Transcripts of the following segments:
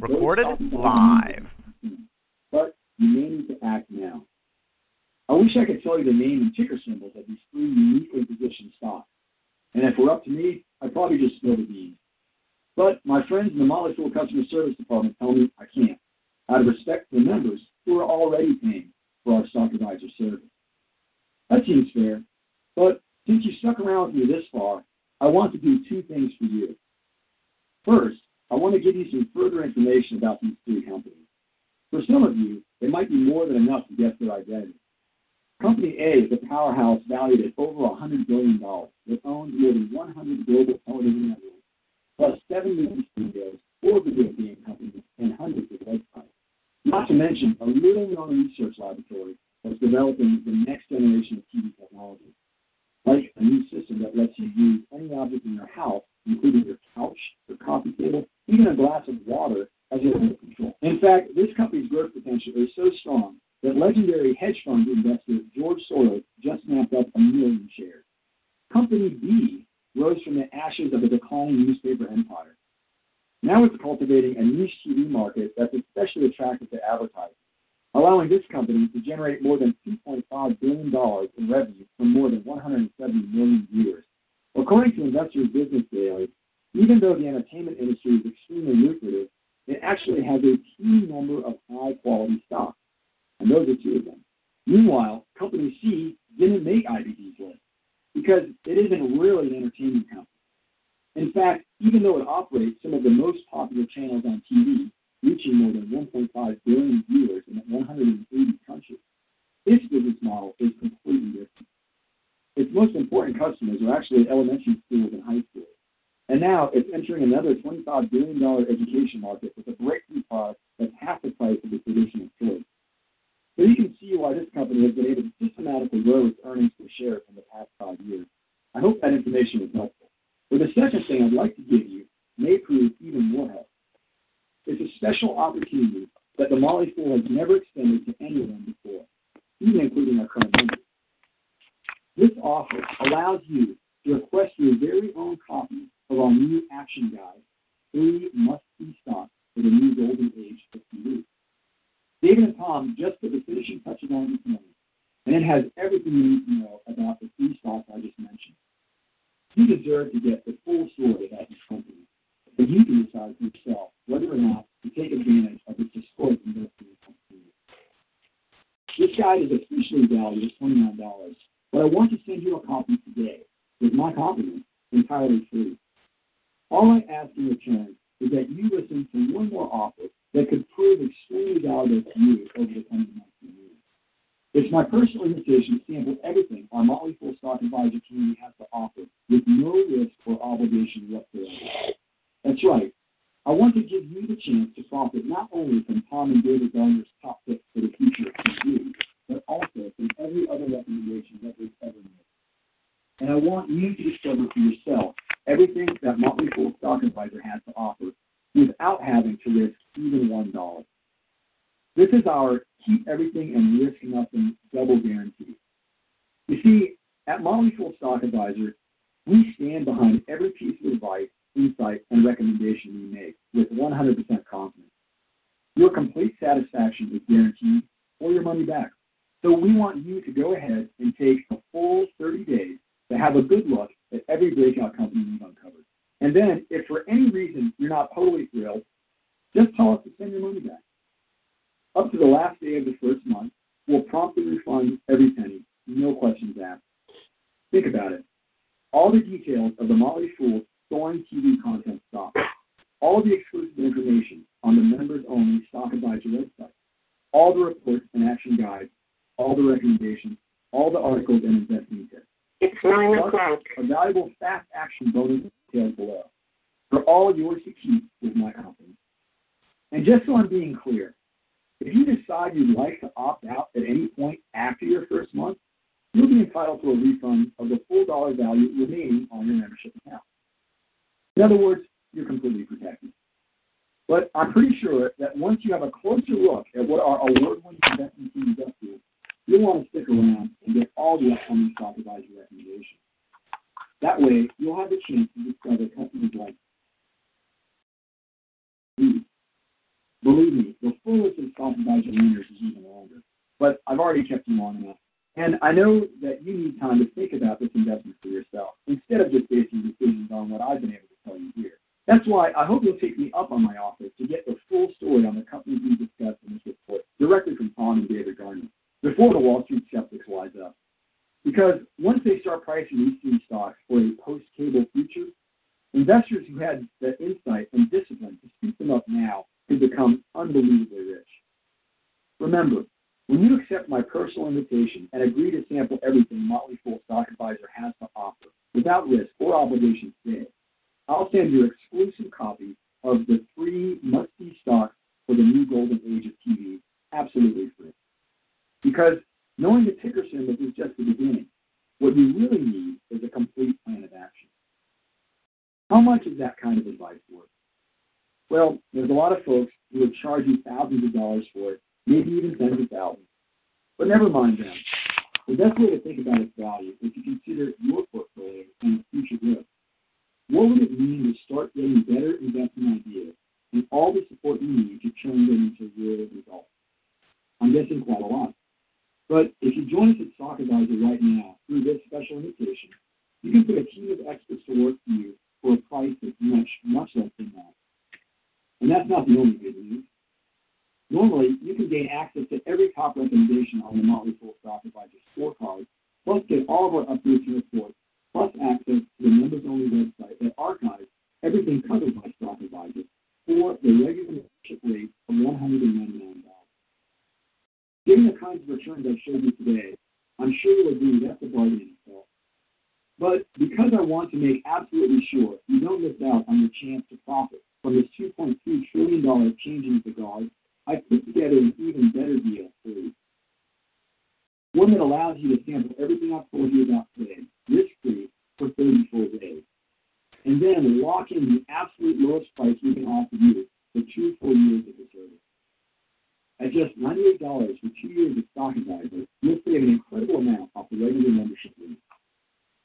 Recorded live. But you may need to act now. I wish I could tell you the name and ticker symbols of these three uniquely positioned stocks. And if were up to me, I'd probably just spill the beans. But my friends in the Fool Customer Service Department tell me I can't, out of respect for the members who are already paying for our stock advisor service. That seems fair. But since you stuck around with me this far, I want to do two things for you. First, I want to give you some further information about these three companies. For some of you, it might be more than enough to guess their identity. Company A is a powerhouse valued at over $100 billion that owns more than 100 global television networks, plus seven movie studios, four video game companies, and hundreds of websites. Not to mention a little-known research laboratory that's developing the next generation of TV technology, like a new system that lets you use any object in your house, including your couch, your coffee table, even a glass of water, as your remote control. In fact, this company's growth potential is so strong that legendary hedge fund investor George Soros just snapped up a million shares. Company B rose from the ashes of a declining newspaper empire. Now it's cultivating a niche TV market that's especially attractive to advertisers, allowing this company to generate more than $2.5 billion in revenue from more than 170 million viewers. According to Investors Business Daily, even though the entertainment industry is extremely lucrative, it actually has a key number of high quality stocks and those are two of them. Meanwhile, Company C didn't make IBD's list because it isn't really an entertainment company. In fact, even though it operates some of the most popular channels on TV, reaching more than 1.5 billion viewers in 180 countries, its business model is completely different. Its most important customers are actually elementary schools and high schools. And now it's entering another $25 billion education market with a breakthrough product that's half the price of the traditional choice. So you can see why this company has been able to systematically grow its earnings per share in the past five years. I hope that information was helpful. But the second thing I'd like to give you may prove even more helpful. It's a special opportunity that the Motley Fool has never extended to anyone before, even including our current members. This offer allows you to request your very own copy of our new action guide, Three Must Be Stocks for the New Golden Age of TV. David and Tom just put the finishing touches on this morning, and it has everything you need to know about the three stocks I just mentioned. You deserve to get the full story about this company, but you can decide for yourself whether or not to take advantage of its historic investment opportunity. This guide is officially valued at $29, but I want to send you a copy today with my compliments entirely free. All I ask in return is that you listen to one more offer that could prove extremely valuable to you over the coming months and years. It's my personal invitation to sample everything our Motley Fool Stock Advisor community has to offer with no risk or obligation whatsoever. That's right. I want to give you the chance to profit not only from Tom and David Gardner's top picks for the future of TV, but also from every other recommendation that we've ever made. And I want you to discover for yourself everything that Motley Fool Stock Advisor has to offer without having to risk even one dollar. This is our keep everything and risk nothing double guarantee. You see, at Motley Fool Stock Advisor, we stand behind every piece of advice, insight, and recommendation we make with 100% confidence. Your complete satisfaction is guaranteed or your money back. So we want you to go ahead and take a full 30 days to have a good look at every breakout company we've uncovered. And then, if for any reason you're not totally thrilled, just tell us to send your money back. Up to the last day of the first month, we'll promptly refund every penny, no questions asked. Think about it. All the details of the Motley Fool Soaring TV content stock, all the exclusive information on the members only Stock Advisor website, all the reports and action guides, all the recommendations, all the articles and investment tips. It's 9 o'clock. A valuable fast action bonus details below for all yours to keep with my company. And just so I'm being clear, if you decide you'd like to opt out at any point after your first month, you'll be entitled to a refund of the full dollar value remaining on your membership account. In other words, you're completely protected. But I'm pretty sure that once you have a closer look at what our award-winning investment team does do, you'll want to stick around and get all the upcoming stock advisor recommendations. That way, you'll have the chance to discover customers like you. Believe me, the fullest of stock advisor winners is even longer. But I've already kept you long enough. And I know that you need time to think about this investment for yourself instead of just basing decisions on what I've been able to tell you here. That's why I hope you'll take me up on my offer to get the full story on the companies we discussed in this report directly from Tom and David Gardner before the Wall Street skeptics wise up. Because once they start pricing these three stocks for a post-cable future, investors who had the insight and discipline to speak them up now could become unbelievably rich. Remember, when you accept my personal invitation and agree to sample everything Motley Fool Stock Advisor has to offer without risk or obligation today, I'll send you exclusive copy of the three must-see stocks for the new golden age of TV absolutely free. Because knowing the ticker symbol is just the beginning. What you really need is a complete plan of action. How much is that kind of advice worth? Well, there's a lot of folks who would charge you thousands of dollars for it maybe even tens of thousands. But never mind them. The best way to think about its value is to consider your portfolio and its future growth. What would it mean to start getting better investment ideas and all the support you need to turn them into real results? I'm guessing quite a lot. But if you join us at Stock Advisor right now through this special invitation, you can put a team of experts to work for you for a price that's much, much less than that. And that's not the only good news. Normally, you can gain access to every top recommendation on the Motley Fool Stock Advisor scorecard, plus get all of our updates and reports, plus access to the members-only website that archives everything covered by Stock Advisor for the regular membership rate of $199. Given the kinds of returns I've showed you today, I'm sure you'll agree that's a bargain in itself. But because I want to make absolutely sure you don't miss out on your chance to profit from this $2.2 trillion change in the guard I put together an even better deal for you. One that allows you to sample everything I've told you about today, risk-free, for 34 days. And then lock in the absolute lowest price we can offer you for two full years of the service. At just $98 for two years of Stock Advisor, you'll save an incredible amount off the regular membership fee.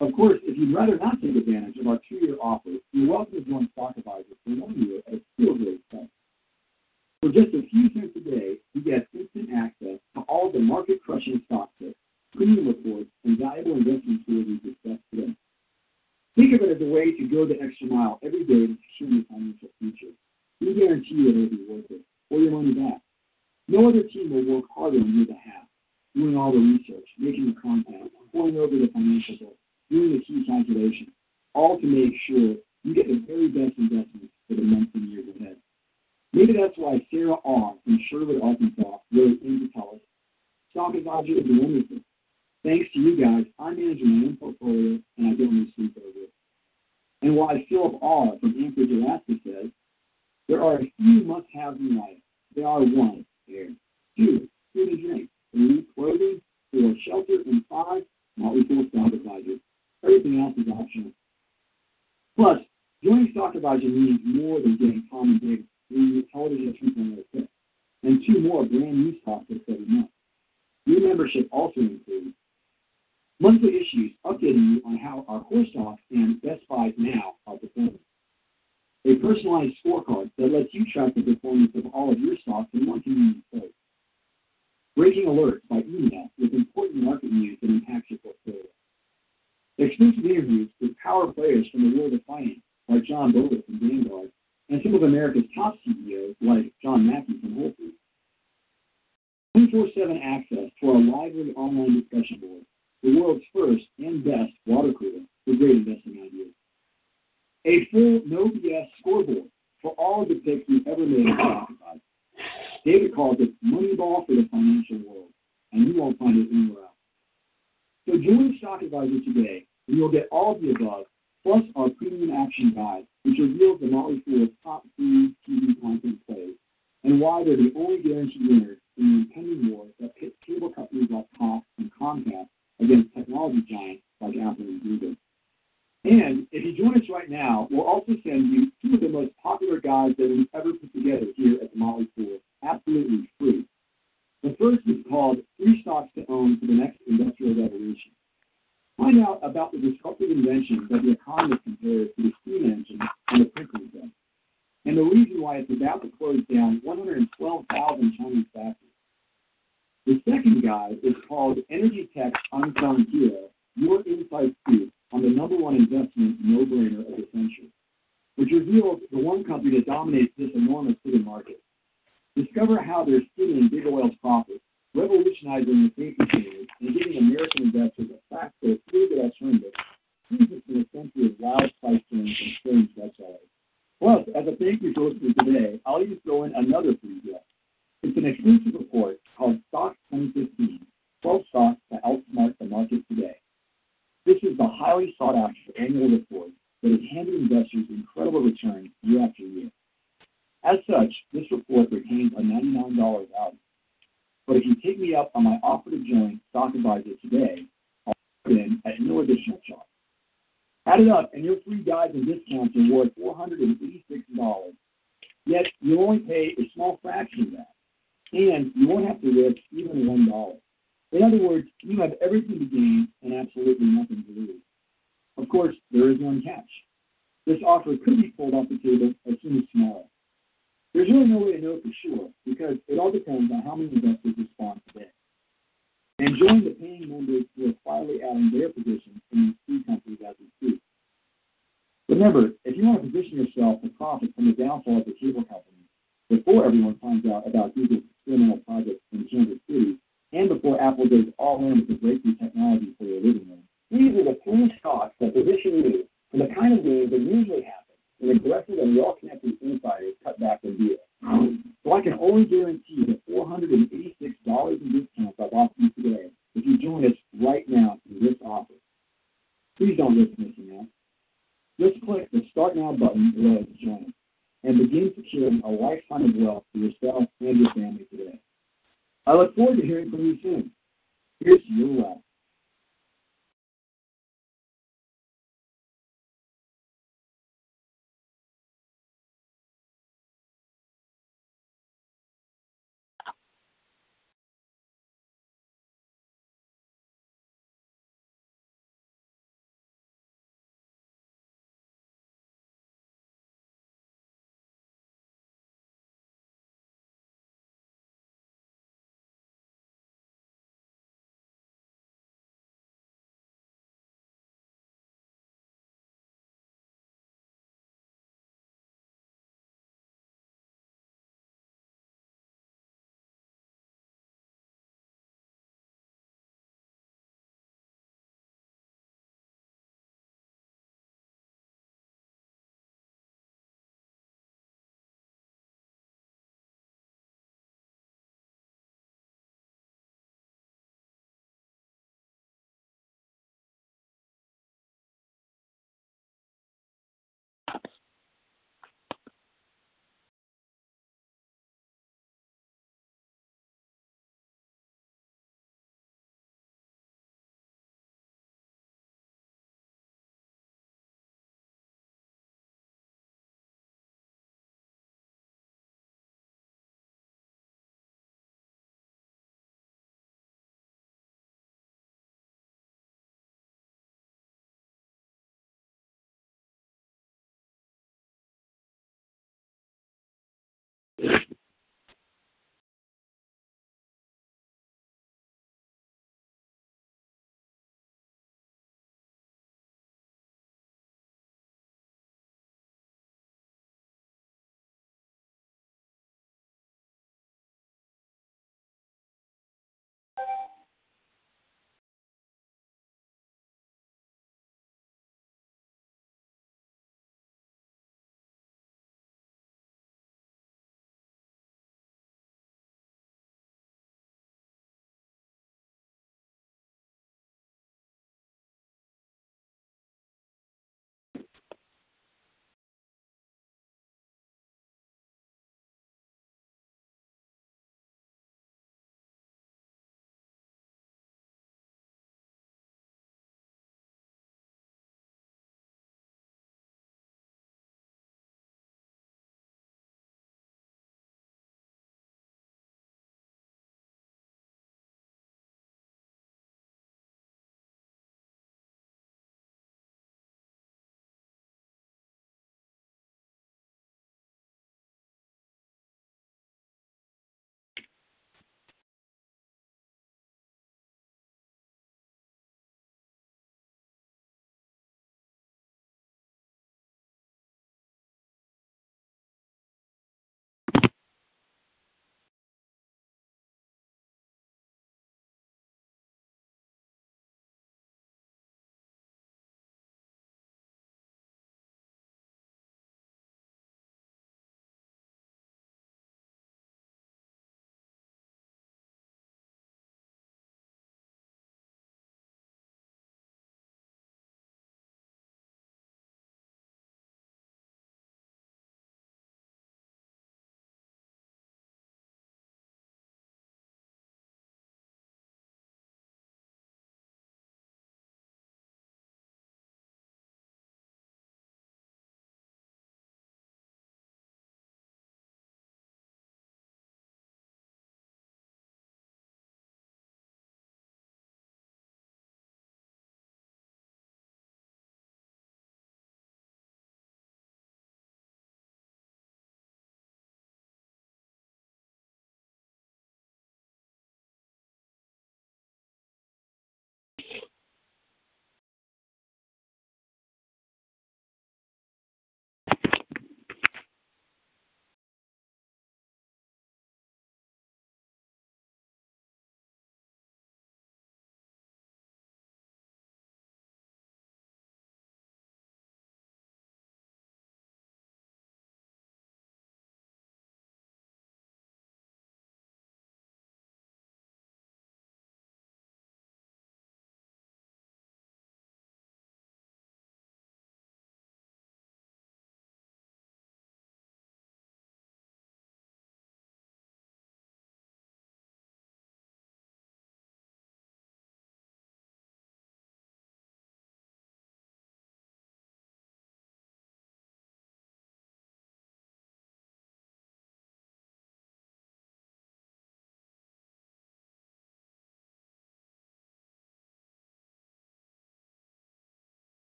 Of course, if you'd rather not take advantage of our two-year offer, you're welcome to join Stock Advisor for one year at a still great price. For just a few cents a day, you get instant access to all the market-crushing stock tips, premium reports, and valuable investment tools we discussed today. Think of it as a way to go the extra mile every day to secure your financial future. We guarantee you it'll be worth it, or your money back. No other team will work harder on your behalf, doing all the research, making the content, pouring over the financial books, doing the key calculations, all to make sure you get the very best investments for the months and years ahead. Maybe that's why Sarah R. from Sherwood, Arkansas, wrote in to tell us, Stock Advisor is wonderful. Thanks to you guys, I manage my own portfolio and I don't lose sleep over it. And why Philip R. from Anchorage, Alaska says, there are a few must-haves in life. They are one, air, two, food and drink, three, clothing, four, shelter, and five, Motley Fool Stock Advisor. Everything else is optional. Plus, joining Stock Advisor means more than getting Tom and David the television 2.06, and two more brand new stocks for every month. New membership also includes monthly issues updating you on how our core stocks and Best Buys now are performing. A personalized scorecard that lets you track the performance of all of your stocks in one convenient place. Breaking alerts by email with important market news that impacts your portfolio. Exclusive interviews with power players from the world of finance, like John Bogle from Vanguard and some of America's top CEOs, like John Mackey from Whole Foods. 24-7 access to our lively online discussion board, the world's first and best water cooler for great investing ideas. A full no BS scoreboard for all the picks we've ever made Spotify. David calls it Moneyball for the financial world, and you won't find it anywhere else. So So join Stock Advisor today, and you'll get all of the above, plus our premium action guide, which reveals the Motley Fool's top three TV content plays and why they're the only guaranteed winners in the impending war that cable companies like Cox and Comcast against technology giants like Apple and Google. And if you join us right now, we'll also send you two of the most popular guides that we've ever put together here at the Motley Fool, absolutely free. The first is called Three Stocks to Own for the Next Industrial Revolution. Find out about the disruptive invention that the economist compares to the steam engine and the printing press, and the reason why it's about to close down 112,000 Chinese factories. The second guide is called Energy Tech Unsung Hero, Your Inside Scoop on the number one investment no-brainer of the century, which reveals the one company that dominates this enormous hidden market. Discover how they're stealing big oil's profits, revolutionizing the safety standards, and giving American investors a practical, proven alternative, Jesus in a century of wild price swings and strange sellers. Plus, as a thank you for listening today, I'll even throw in another free gift. It's an exclusive report called Stocks 2015, 12 stocks that outsmart the market today. This is the highly sought after annual report that has handed investors incredible returns year after year. As such, this report retains a $99 value. But if you take me up on my offer to join Stock Advisor today, I'll put in at no additional charge. Add it up, and your free guides and discounts are worth $486. Yet you only pay a small fraction of that, and you won't have to risk even $1. In other words, you have everything to gain and absolutely nothing to lose. Of course, there is one catch. This offer could be pulled off the table as soon as tomorrow. There's really no way to know for sure because it all depends on how many investors respond today. And join the paying members who are quietly adding their positions in these three companies as we speak. Remember, if you want to position yourself to profit from the downfall of the cable company before everyone finds out about Google's experimental project in Kansas City, and before Apple goes all in with the breakthrough technology for your living room, these are the three stocks that position you for the kind of gains that usually happen when aggressive and well-connected insiders cut back their deal. So I can only guarantee the $486 in discounts I've offered you today if you join us right now in this offer. Please don't risk missing out. Just click the Start Now button below to join us and begin securing a lifetime of wealth your forward to hearing from you soon. Here's your wealth.